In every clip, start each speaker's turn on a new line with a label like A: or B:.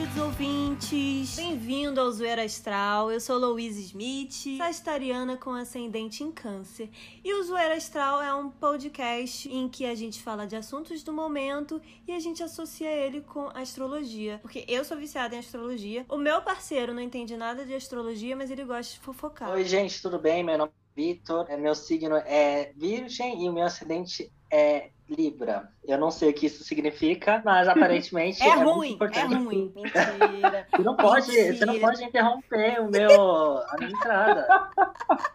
A: queridos ouvintes! Bem-vindo ao Zoeira Astral. Eu sou Louise Smith, sagitariana com ascendente em câncer. E o Zoeira Astral é um podcast em que a gente fala de assuntos do momento e a gente associa ele com astrologia. Porque eu sou viciada em astrologia. O meu parceiro não entende nada de astrologia, mas ele gosta de fofocar.
B: Oi, gente, tudo bem? Meu nome é Vitor, é, meu signo é Virgem e o meu ascendente é Libra. Eu não sei o que isso significa, mas aparentemente
A: É,
B: é,
A: ruim,
B: muito
A: é ruim. Mentira.
B: Você não pode, você não
A: Mentira.
B: pode interromper o meu a minha entrada.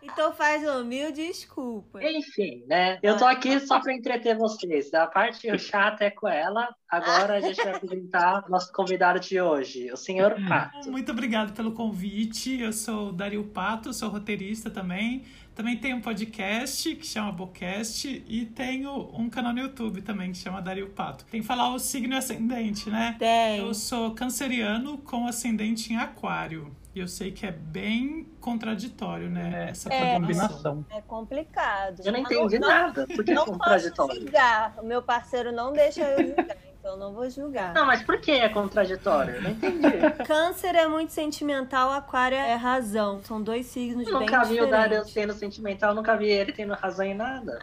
A: Então faz o mil desculpa.
B: Enfim, né? Eu tô aqui só pra entreter vocês. A parte chata é com ela. Agora a gente vai apresentar nosso convidado de hoje, o senhor Pato.
C: Muito obrigado pelo convite. Eu sou o Dario Pato, sou roteirista também. Também tenho um podcast que chama Bocast e tenho um canal no YouTube também que chama Dario Pato. Tem que falar o signo ascendente, né?
A: Tem.
C: Eu sou canceriano com ascendente em aquário. E eu sei que é bem contraditório, né? Essa
A: É.
C: combinação.
A: É complicado.
B: Eu não entendi
A: não-
B: nada. Por que é
A: Não posso
B: contraditório?
A: julgar. O meu parceiro não deixa eu julgar, então não vou julgar.
B: Não, mas por que é contraditório? Eu não entendi.
A: Câncer é muito sentimental, aquário é razão. São dois signos
B: Eu
A: bem
B: nunca vi o Dario
A: diferentes.
B: sendo sentimental, nunca vi ele tendo razão em nada.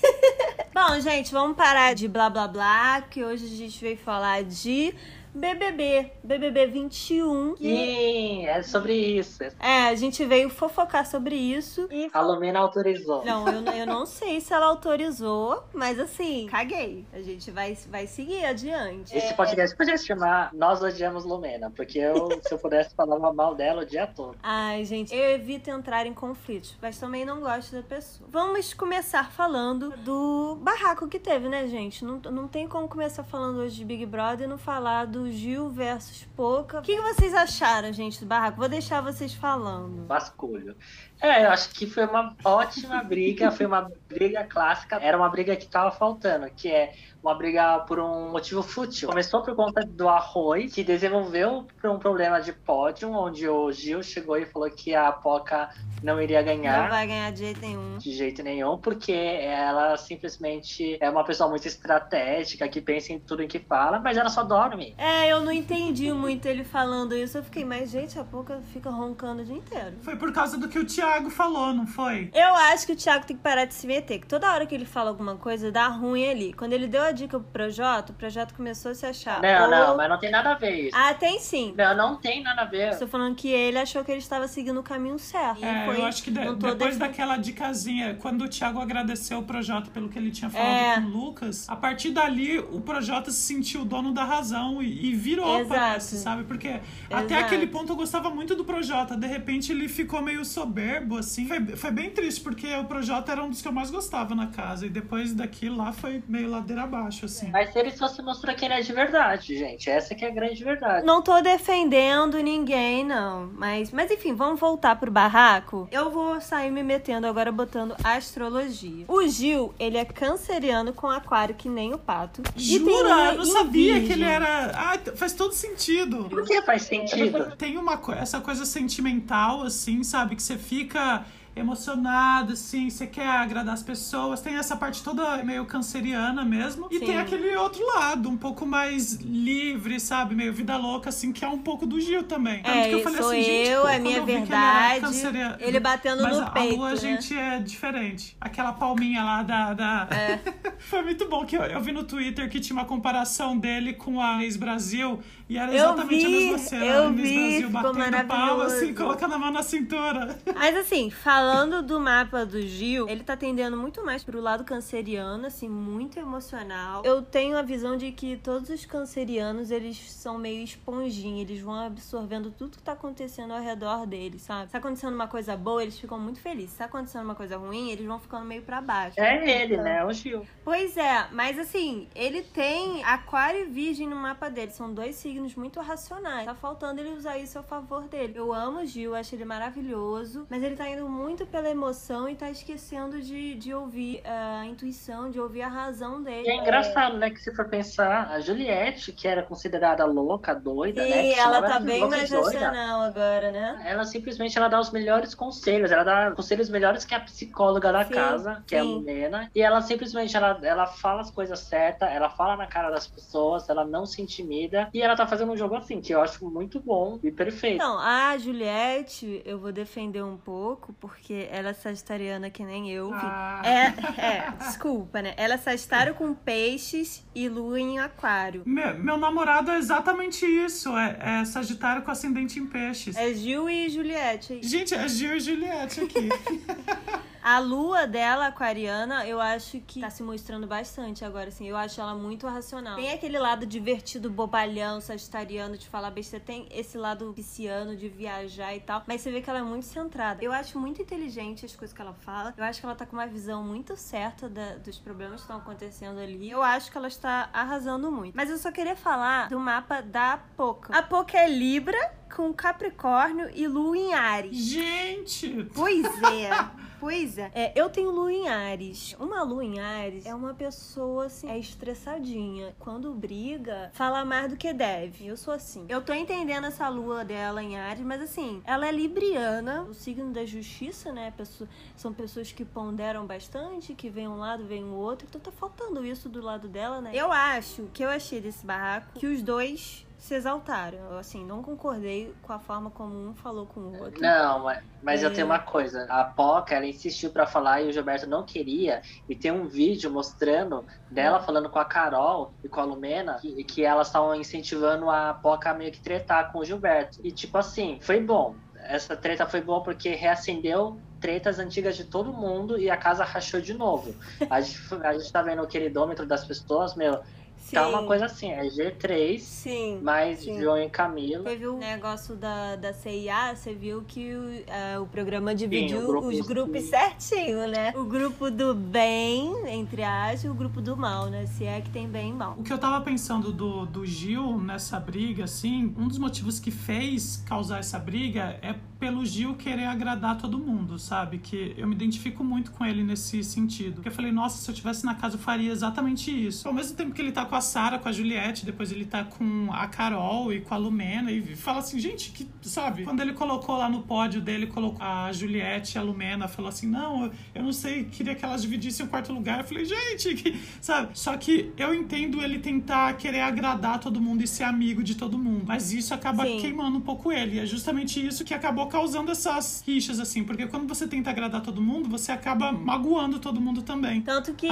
A: Bom, gente, vamos parar de blá blá blá, que hoje a gente veio falar de BBB, BBB 21. que-
B: Sim, é sobre isso.
A: É, a gente veio fofocar sobre isso e
B: A Lumena autorizou.
A: Não, eu, eu não sei se ela autorizou, mas assim, caguei. A gente vai, vai seguir adiante.
B: Esse podcast podia se chamar Nós Odiamos Lumena, porque eu, se eu pudesse falar mal dela o dia todo.
A: Ai, gente, eu evito entrar em conflitos, mas também não gosto da pessoa. Vamos começar falando do barraco que teve, né, gente? Não, não tem como começar falando hoje de Big Brother e não falar do Gil versus Poca. O que, que vocês acharam, gente, do barraco? Vou deixar vocês falando.
B: Vasculho. É, eu acho que foi uma ótima briga, foi uma briga clássica. Era uma briga que tava faltando, que é uma briga por um motivo fútil. Começou por conta do arroz, que desenvolveu por um problema de pódio, onde o Gil chegou e falou que a Poca não iria ganhar.
A: Não vai ganhar de jeito nenhum.
B: De jeito nenhum, porque ela simplesmente é uma pessoa muito estratégica, que pensa em tudo em que fala, mas ela só dorme.
A: É, eu não entendi muito ele falando isso. Eu fiquei, mas gente, a Poca fica roncando o dia inteiro.
C: Foi por causa do que o Thiago falou, não foi?
A: Eu acho que o Thiago tem que parar de se meter, que toda hora que ele fala alguma coisa dá ruim ali. Quando ele deu a dica pro Projota, o Projota começou a se achar.
B: Não,
A: ou-
B: não, mas não tem nada a ver isso.
A: Ah, tem sim.
B: Não, não tem nada a ver.
A: Estou falando que ele achou que ele estava seguindo o caminho certo.
C: É,
A: foi-
C: eu acho que de- depois
A: defendendo-
C: daquela dicasinha, quando o Thiago agradeceu o Projota pelo que ele tinha falado
A: É.
C: com o Lucas, a partir dali o Projota se sentiu o dono da razão e, e virou,
A: Exato.
C: parece, sabe? Porque até
A: Exato.
C: aquele ponto eu gostava muito do Projota, de repente ele ficou meio soberbo, assim. Foi, foi bem triste, porque o Projota era um dos que eu mais gostava na casa, e depois daquilo lá foi meio ladeira abaixo, assim.
B: Mas se ele só se mostrou que ele é de verdade, gente. Essa que é a grande verdade.
A: Não tô defendendo ninguém, não. Mas, mas enfim, vamos voltar pro barraco. Eu vou sair me metendo agora botando astrologia. O Gil, ele é canceriano com aquário, que nem o pato.
C: Jura? Eu não sabia
A: virgem.
C: que ele era. Ah, t- faz todo sentido.
B: Por que faz sentido?
C: Tem uma co- essa coisa sentimental, assim, sabe? Que você fica fica emocionado, assim, você quer agradar as pessoas. Tem essa parte toda meio canceriana mesmo. E
A: Sim.
C: tem aquele outro lado, um pouco mais livre, sabe? Meio vida louca, assim, que é um pouco do Gil também. Tanto
A: É,
C: que eu falei assim, gente,
A: eu,
C: pô,
A: é minha
C: eu
A: verdade.
C: Ele, canceriano-
A: Ele batendo
C: Mas
A: no
C: a,
A: peito,
C: a lua,
A: né?
C: a gente é diferente. Aquela palminha lá da. da...
A: É.
C: Foi muito bom que eu, eu vi no Twitter que tinha uma comparação dele com a Miss Brasil. E era exatamente
A: vi,
C: a mesma cena.
A: eu
C: a Miss
A: vi,
C: Brasil batendo pau, assim, colocando a mão na cintura.
A: Mas assim, falando do mapa do Gil, ele tá tendendo muito mais pro lado canceriano, assim, muito emocional. Eu tenho a visão de que todos os cancerianos, eles são meio esponjinha, eles vão absorvendo tudo que tá acontecendo ao redor deles, sabe? Se tá acontecendo uma coisa boa, eles ficam muito felizes. Se tá acontecendo uma coisa ruim, eles vão ficando meio pra baixo.
B: É ele, né? O Gil.
A: Pois é, mas assim, ele tem aquário e virgem no mapa dele. São dois signos muito racionais. Tá faltando ele usar isso a favor dele. Eu amo o Gil, acho ele maravilhoso. Mas ele tá indo muito muito pela emoção e tá esquecendo de, de ouvir a intuição, de ouvir a razão dele.
B: E é engraçado, né, que se for pensar, a Juliette, que era considerada louca, doida,
A: Sim,
B: né? que
A: ela tá bem
B: e
A: mais racional agora, né?
B: Ela simplesmente ela dá os melhores conselhos, ela dá conselhos melhores que a psicóloga da
A: Sim,
B: casa, que é a
A: sim.
B: Lumena, e ela simplesmente ela, ela fala as coisas certas, ela fala na cara das pessoas, ela não se intimida, e ela tá fazendo um jogo assim, que eu acho muito bom e perfeito.
A: Então, a Juliette, eu vou defender um pouco, porque ela é sagitariana que nem eu.
C: Ah.
A: É, é, desculpa, né? Ela é sagitário com peixes e lua em aquário.
C: Meu, meu namorado é exatamente isso. É, é Sagitário com ascendente em peixes.
A: É Gil e Juliette.
C: Gente, é Gil e Juliette aqui.
A: A lua dela, aquariana, eu acho que tá se mostrando bastante agora, assim. Eu acho ela muito racional. Tem aquele lado divertido, bobalhão, sagitariano, de falar besteira. Tem esse lado pisciano, de viajar e tal. Mas você vê que ela é muito centrada. Eu acho muito inteligente as coisas que ela fala. Eu acho que ela tá com uma visão muito certa da- dos problemas que estão acontecendo ali. Eu acho que ela está arrasando muito. Mas eu só queria falar do mapa da Poca. A Poca é Libra, com Capricórnio e Lua em Ares.
C: Gente!
A: Pois é. Pois é. É, eu tenho lua em Ares. Uma lua em Ares é uma pessoa, assim, é estressadinha. Quando briga, fala mais do que deve. Eu sou assim. Eu tô entendendo essa lua dela em Ares, mas assim, ela é libriana, o signo da justiça, né? Pessoa- são pessoas que ponderam bastante, que vem um lado, vem o outro. Então tá faltando isso do lado dela, né? Eu acho que eu achei desse barraco que os dois se exaltaram. Eu, assim, não concordei com a forma como um falou com o outro.
B: Não, mas, mas eu
A: É.
B: tenho uma coisa. A Poca, ela insistiu pra falar e o Gilberto não queria. E tem um vídeo mostrando dela falando com a Carol e com a Lumena que, que elas estavam incentivando a Poca a meio que tretar com o Gilberto. E tipo assim, foi bom. Essa treta foi boa porque reacendeu tretas antigas de todo mundo e a casa rachou de novo. A gente, a gente tá vendo o queridômetro das pessoas, meu,
A: Sim.
B: tá uma coisa assim, é G3,
A: Sim.
B: mais
A: sim.
B: João e Camila.
A: Teve o negócio da, da CIA, você viu que o, ah, o programa dividiu
B: o grupo-
A: os grupos certinho, né? O grupo do bem, entre aspas, e o grupo do mal, né? Se é que tem bem e mal.
C: O que eu tava pensando do, do Gil nessa briga, assim, um dos motivos que fez causar essa briga é pelo Gil querer agradar todo mundo, sabe? Que eu me identifico muito com ele nesse sentido. Porque eu falei, nossa, se eu tivesse na casa eu faria exatamente isso. Ao mesmo tempo que ele tá com a Sara, com a Juliette, depois ele tá com a Carol e com a Lumena e fala assim, gente, que, sabe? Quando ele colocou lá no pódio dele, colocou a Juliette e a Lumena, falou assim, não, eu- não sei, queria que elas dividissem o quarto lugar. Eu falei, gente, que, sabe? Só que eu entendo ele tentar querer agradar todo mundo e ser amigo de todo mundo. Mas isso acaba
A: Sim.
C: queimando um pouco ele. E é justamente isso que acabou causando essas rixas, assim. Porque quando você tenta agradar todo mundo, você acaba magoando todo mundo também.
A: Tanto que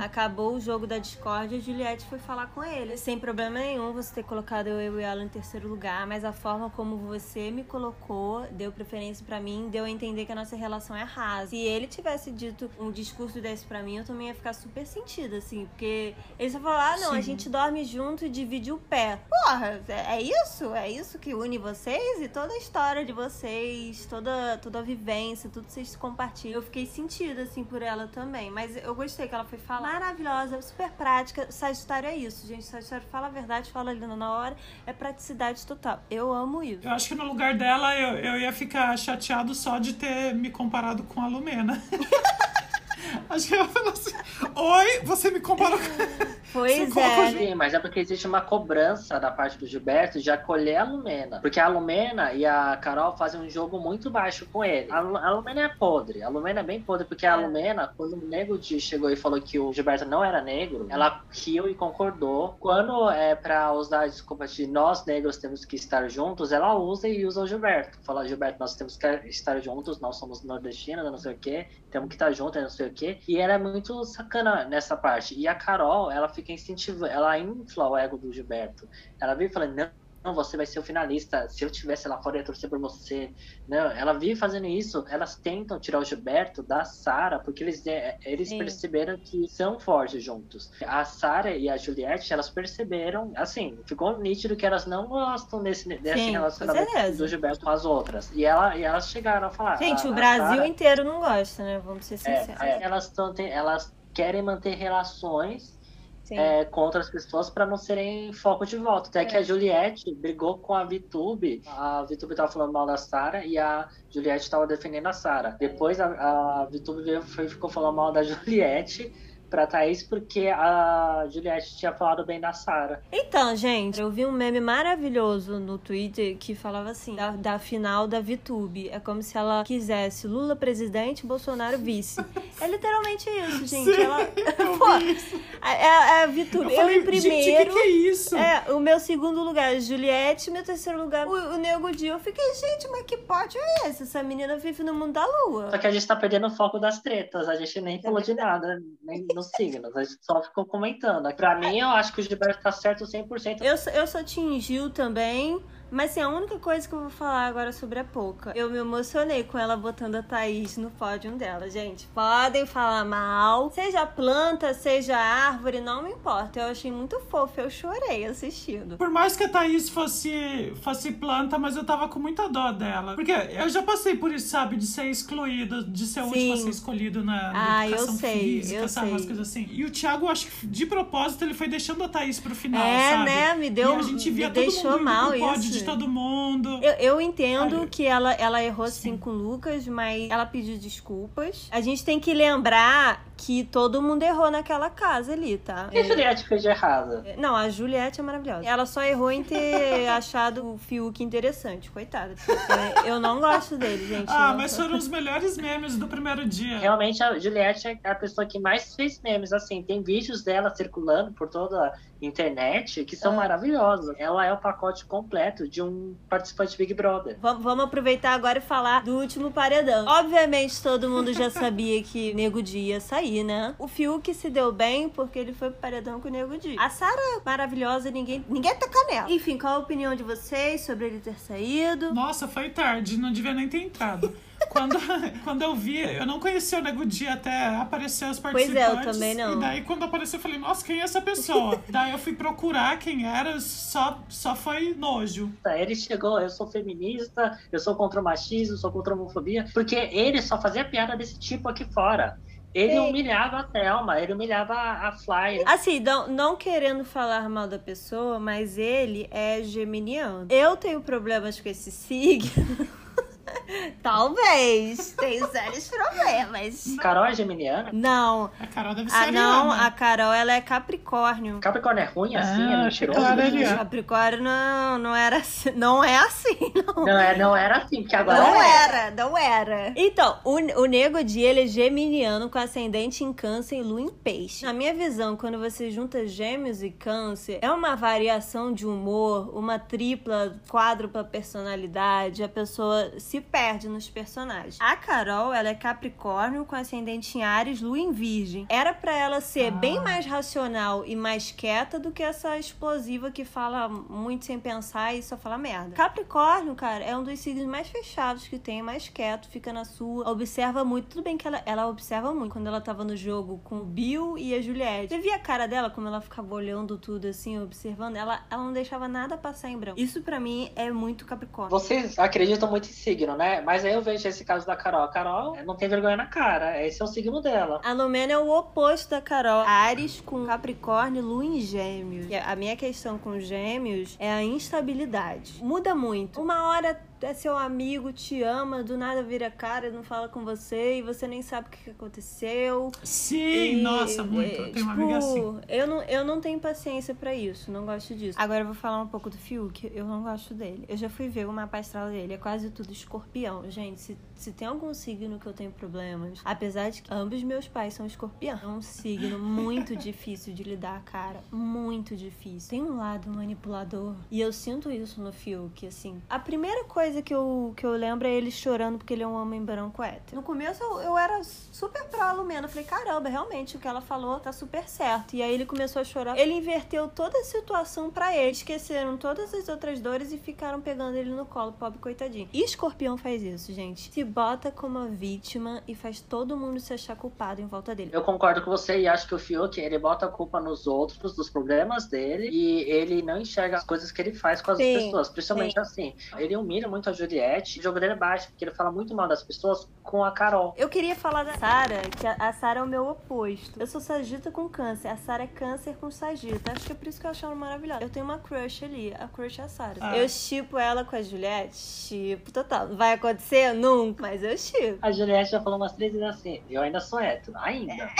A: acabou o jogo da Discord e a Juliette foi falar com ele. Sem problema nenhum você ter colocado eu e ela em terceiro lugar, mas a forma como você me colocou deu preferência pra mim, deu a entender que a nossa relação é rasa. Se ele tivesse dito um discurso desse pra mim, eu também ia ficar super sentida, assim, porque ele só falou: ah, não, a
C: Sim.
A: gente dorme junto e divide o pé. Porra, é é isso? É isso que une vocês e toda a história de vocês, toda, toda a vivência, tudo que vocês compartilham. Eu fiquei sentida, assim, por ela também. Mas eu gostei que ela foi falar. Maravilhosa, super prática. Sagitário é isso, gente. Sagitário fala a verdade, fala ali na hora. É praticidade total. Eu amo isso.
C: Eu acho que no lugar dela eu, eu ia ficar chateado só de ter me comparado com a Lumena. acho que eu ia falar assim: Oi, você me comparou com.
A: Pois
C: colocou
A: é.
B: Sim, mas é porque existe uma cobrança da parte do Gilberto de acolher a Lumena. Porque a Lumena e a Carol fazem um jogo muito baixo com ele. A, Lu- a Lumena é podre. A Lumena é bem podre, porque a
A: É.
B: Lumena, quando o Nego chegou e falou que o Gilberto não era negro, ela riu e concordou. Quando é pra usar a desculpa de nós negros temos que estar juntos, ela usa e usa o Gilberto. Fala, Gilberto, nós temos que estar juntos, nós somos nordestinos, não sei o quê, temos que estar juntos, não sei o quê. E ela é muito sacana nessa parte. E a Carol, ela fica incentivando, ela infla o ego do Gilberto. Ela vive falando, não, não, você vai ser o finalista. Se eu tivesse lá fora, eu ia torcer por você. Não, ela vive fazendo isso. Elas tentam tirar o Gilberto da Sara, porque eles, é, eles
A: Sim.
B: perceberam que são fortes juntos. A Sara e a Juliette, elas perceberam, assim, ficou nítido que elas não gostam desse, desse
A: Sim,
B: relacionamento do Gilberto com as outras. E, ela, e elas chegaram a falar.
A: Gente,
B: a-
A: o Brasil
B: Sara-
A: inteiro não gosta, né? Vamos ser
B: é,
A: sinceros.
B: é, elas, tão, elas querem manter relações é, contra as pessoas para não serem foco de voto. Até é. que a Juliette brigou com a VTube. A VTube tava falando mal da Sara e a Juliette tava defendendo a Sara. Depois a, a VTube veio, foi, ficou falando mal da Juliette pra Thaís porque a Juliette tinha falado bem da Sara.
A: Então, gente, eu vi um meme maravilhoso no Twitter que falava assim, da, da final da VTube. É como se ela quisesse Lula presidente, Bolsonaro vice. É literalmente isso, gente.
C: Sim,
A: ela...
C: Pô,
A: é, é a VTube. Eu, eu, em primeiro.
C: Gente, o que, que, é isso?
A: É, o meu segundo lugar, Juliette. Meu terceiro lugar, o, o Nego Di. Eu fiquei, gente, mas que pote é esse? Essa menina vive no mundo da lua.
B: Só que a gente tá perdendo o foco das tretas. A gente nem é falou de nada. Nem nos signos. A gente só ficou comentando. Pra mim, eu acho que o Gilberto tá certo 100%.
A: Eu, eu só tingiu também. Mas assim, a única coisa que eu vou falar agora sobre a Poca, eu me emocionei com ela botando a Thaís no pódio dela, gente. Podem falar mal, seja planta, seja árvore, não me importa. Eu achei muito fofo, eu chorei assistindo.
C: Por mais que a Thaís fosse, fosse planta, mas eu tava com muita dó dela. Porque eu já passei por isso, sabe, de ser excluído, de ser o último a ser escolhido na, na
A: ah,
C: educação
A: eu sei,
C: física,
A: eu
C: sabe,
A: sei.
C: umas coisas assim. E o Thiago, acho que de propósito, ele foi deixando a Thaís pro final,
A: é,
C: sabe?
A: né? Me deu,
C: e a gente via
A: me
C: todo
A: deixou
C: mundo
A: mal isso.
C: De todo mundo.
A: Eu, eu entendo
C: Ai,
A: que ela, ela errou sim. com o Lucas, mas ela pediu desculpas. A gente tem que lembrar que todo mundo errou naquela casa ali, tá?
B: O que a Juliette fez de errado?
A: Não, a Juliette é maravilhosa. Ela só errou em ter achado o Fiuk interessante, coitada. É, eu não gosto dele, gente.
C: Ah,
A: não.
C: mas foram os melhores memes do primeiro dia.
B: Realmente, a Juliette é a pessoa que mais fez memes, assim. Tem vídeos dela circulando por toda a internet que são
A: Ah.
B: maravilhosos. Ela é o pacote completo de um participante Big Brother.
A: Vam- Vamos aproveitar agora e falar do último paredão. Obviamente, todo mundo já sabia que Nego Di ia sair, né? O Fiuk se deu bem porque ele foi pro paredão com o Nego Di. A Sara, maravilhosa, ninguém, ninguém toca nela. Enfim, qual a opinião de vocês sobre ele ter saído?
C: Nossa, foi tarde, não devia nem ter entrado. Quando, quando eu vi, eu não conhecia o Nego Di até aparecer os
A: Pois
C: participantes.
A: é, eu também não.
C: E daí, quando apareceu, eu falei, nossa, quem é essa pessoa? daí eu fui procurar quem era, só, só foi nojo.
B: Ele chegou, eu sou feminista, eu sou contra o machismo, sou contra a homofobia, porque ele só fazia piada desse tipo aqui fora. Ele
A: Sim.
B: humilhava a Thelma, ele humilhava a Fly.
A: Assim, não, não querendo falar mal da pessoa, mas ele é geminiano. Eu tenho problemas com esse signo. Talvez. Tenho sérios problemas.
B: Carol é geminiana?
A: Não.
C: A Carol deve ser
A: Ah, não, a Carol, ela é Capricórnio.
B: Capricórnio é ruim assim?
C: Ah,
B: é mentiroso?
C: ariana.
A: Capricórnio não, não era assim, não é assim, não.
B: Não, é, não era assim, porque agora
A: Não
B: é.
A: era, não era. Então, o, o Nego Di, ele é geminiano com ascendente em câncer e lua em peixe. Na minha visão, quando você junta gêmeos e câncer, é uma variação de humor, uma tripla, quádrupla personalidade, a pessoa se perde nos personagens. A Carol, ela é capricórnio com ascendente em Ares, lua em virgem. Era pra ela ser
C: Ah.
A: bem mais racional e mais quieta do que essa explosiva que fala muito sem pensar e só fala merda. Capricórnio, cara, é um dos signos mais fechados que tem, mais quieto, fica na sua, observa muito. Tudo bem que ela, ela observa muito. Quando ela tava no jogo com o Bill e a Juliette. Você via a cara dela, como ela ficava olhando tudo assim, observando? Ela, ela não deixava nada passar em branco. Isso pra mim é muito Capricórnio.
B: Vocês acreditam muito em signo, né? Mas aí eu vejo esse caso da Carol. A Carol não tem vergonha na cara. Esse é o signo dela.
A: A Lumena é o oposto da Carol. Ares com Capricórnio, Lua em Gêmeos. E a minha questão com Gêmeos é a instabilidade. Muda muito. Uma hora é seu amigo, te ama, do nada vira cara, não fala com você e você nem sabe o que aconteceu.
C: Sim,
A: E,
C: nossa, muito.
A: é,
C: Eu tenho uma
A: tipo,
C: amiga assim.
A: Eu não, eu não tenho paciência pra isso, não gosto disso. Agora eu vou falar um pouco do Fiuk, eu não gosto dele. Eu já fui ver o mapa astral dele, é quase tudo escorpião. Gente, se, se tem algum signo que eu tenho problemas, apesar de que ambos meus pais são escorpião, é um signo muito difícil de lidar, cara. Muito difícil. Tem um lado manipulador. E eu sinto isso no Fiuk, assim. A primeira coisa que eu, que eu lembro é ele chorando porque ele é um homem branco hétero. No começo eu, eu era super pró Lumena. Eu falei, caramba, realmente o que ela falou tá super certo. E aí ele começou a chorar. Ele inverteu toda a situação pra ele. Esqueceram todas as outras dores e ficaram pegando ele no colo, pobre coitadinho. E escorpião faz isso, gente. Se bota como vítima e faz todo mundo se achar culpado em volta dele.
B: Eu concordo com você e acho que o Fiuk, ele bota a culpa nos outros, dos problemas dele, e ele não enxerga as coisas que ele faz com as sim, pessoas. Principalmente sim. assim. Ele humilha muito a Juliette, o jogo dele é baixo, porque ele fala muito mal das pessoas com a Carol.
A: Eu queria falar da Sara, que a Sara é o meu oposto. Eu sou sagita com câncer, a Sara é câncer com sagita. Acho que é por isso que eu acho ela maravilhosa. Eu tenho uma crush ali, a crush é a Sara. Ah. Eu chipo ela com a Juliette, chipo total. Vai acontecer? Nunca, mas eu chipo.
B: A Juliette já falou umas três vezes assim, eu ainda sou hétero, ainda. É.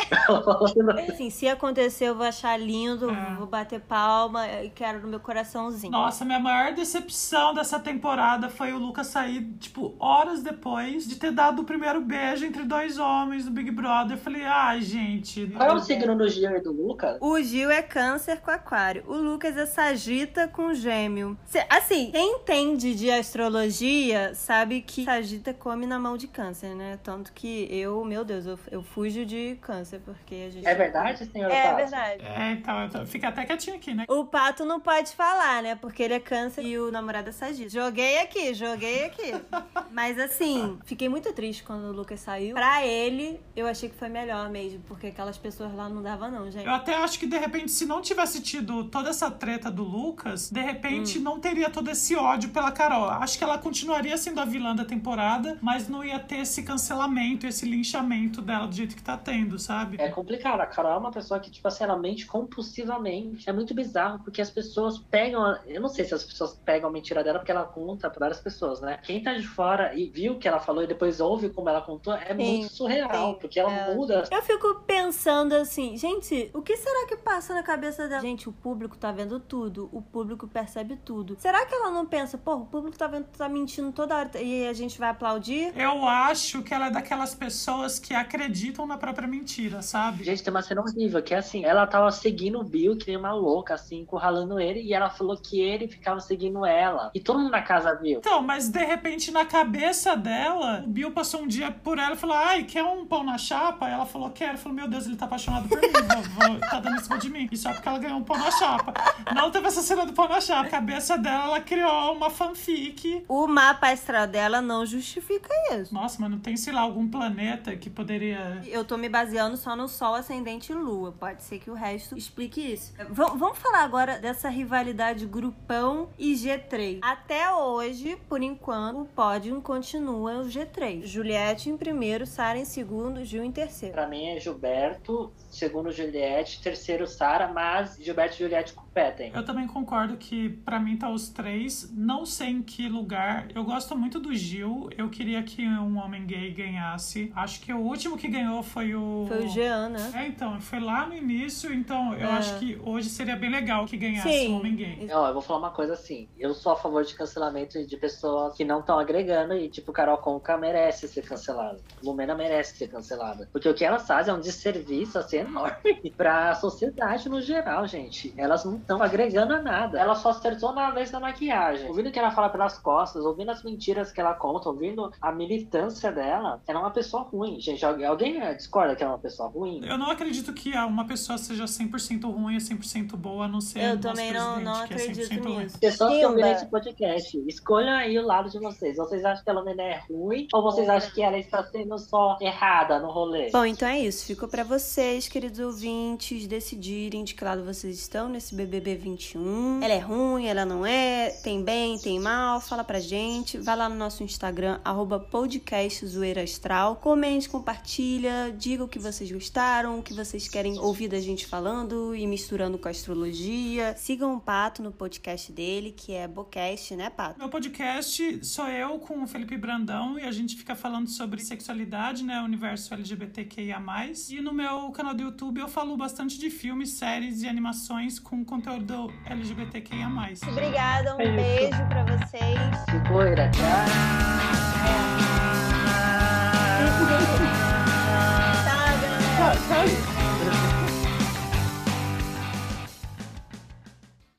A: assim, se acontecer, eu vou achar lindo, é. vou bater palma e quero no meu coraçãozinho.
C: Nossa, minha maior decepção dessa temporada foi o Lucas sair, tipo, horas depois de ter dado o primeiro beijo entre dois homens no Big Brother. Eu falei, ai, ah, gente.
B: Qual é o signo do Gil e do Lucas?
A: O Gil é câncer com aquário. O Lucas é sagita com gêmeo. Assim, quem entende de astrologia sabe que sagita come na mão de câncer, né? Tanto que eu, meu Deus, eu, eu fujo de câncer, porque a gente.
B: É verdade, senhor?
A: É Pato? verdade.
C: É, então, fica até quietinho aqui, né?
A: O pato não pode falar, né? Porque ele é câncer e o namorado é sagita. Joguei aqui, joguei aqui. Mas assim, fiquei muito triste quando o Lucas saiu. Pra ele, eu achei que foi melhor mesmo, porque aquelas pessoas lá não davam, não, gente.
C: Eu até acho que, de repente, se não tivesse tido toda essa treta do Lucas, de repente hum. não teria todo esse ódio pela Carol. Acho que ela continuaria sendo a vilã da temporada, mas não ia ter esse cancelamento, esse linchamento dela do jeito que tá tendo, sabe?
B: É complicado. A Carol é uma pessoa que, tipo assim, ela mente compulsivamente. É muito bizarro, porque as pessoas pegam. Eu não sei se as pessoas pegam a mentira dela, porque ela conta pra várias pessoas, né? Quem tá de fora e viu o que ela falou e depois ouve como ela contou, é sim, muito surreal, sim, porque ela é. muda.
A: Eu fico pensando assim, gente, o que será que passa na cabeça dela? Gente, o público tá vendo tudo, o público percebe tudo. Será que ela não pensa, pô, o público tá vendo, tá mentindo toda hora e a gente vai aplaudir?
C: Eu acho que ela é daquelas pessoas que acreditam na própria mentira, sabe?
B: Gente, tem uma cena horrível, que é assim, ela tava seguindo o Bill, que nem uma louca, assim, encurralando ele, e ela falou que ele ficava seguindo ela. E todo mundo na casa viu.
C: Então, mas de repente na cabeça dela, o Bill passou um dia por ela e falou: Ai, quer um pão na chapa? Ela falou: Quero. Falou: Meu Deus, ele tá apaixonado por mim, vou, vou, tá dando em cima de mim. E só porque ela ganhou um pão na chapa. Não teve essa cena do pão na chapa. A cabeça dela, ela criou uma fanfic.
A: O mapa astral dela não justifica isso.
C: Nossa, mas não tem, sei lá, algum planeta que poderia.
A: Eu tô me baseando só no Sol, Ascendente e Lua. Pode ser que o resto explique isso. V vamos falar agora dessa rivalidade grupão e G3. Até hoje, por enquanto, o pódio continua o G3. Juliette em primeiro, Sara em segundo, Gil em terceiro.
B: Pra mim é Gilberto, segundo Juliette, terceiro Sara, mas Gilberto e Juliette competem.
C: Eu também concordo que para mim tá os três, não sei em que lugar. Eu gosto muito do Gil, eu queria que um homem gay ganhasse. Acho que o último que ganhou foi o
A: Foi o Jean, né?
C: É, então, foi lá no início, então eu é. acho que hoje seria bem legal que ganhasse Sim. um homem gay.
B: Não, eu vou falar uma coisa assim, eu sou a favor de cancelamento de pessoas que não estão agregando e tipo Carol Conca merece ser cancelada. Lumena merece ser cancelada, porque o que elas fazem é um desserviço assim enorme pra sociedade no geral, gente. Elas não estão agregando a nada. Ela só acertou na vez da maquiagem. Ouvindo o que ela fala pelas costas, ouvindo as mentiras que ela conta, ouvindo a militância dela, ela é uma pessoa ruim. Gente, alguém discorda que ela é uma pessoa ruim?
C: Eu não acredito que uma pessoa seja 100% ruim e 100% boa, a não ser
A: Eu também não, não é acredito é nisso.
B: Pessoas que ouvem esse podcast, escolham aí o lado de vocês. Vocês acham que ela é ruim ou vocês acham que ela está sendo só errada no rolê?
A: Bom, então é isso. Ficou para vocês, queridos ouvintes, decidirem de que lado vocês estão nesse BBB 21. Ela é ruim, ela não é, tem bem, tem mal, fala pra gente. Vai lá no nosso Instagram, arroba podcast Zoeira Astral. Comente, compartilha, diga o que vocês gostaram, o que vocês querem ouvir da gente falando e misturando com astrologia. Sigam o Pato no podcast dele, que é Bocast, né, Pato?
C: Meu podcast sou eu com o Felipe Brandão e a gente fica falando sobre sexualidade, né, universo LGBTQIA+. E no meu canal do YouTube eu falo bastante de filmes, séries e animações com conteúdo LGBTQIA+.
A: Obrigada, um é beijo pra vocês.
B: Segura, tchau.
A: Tá, galera.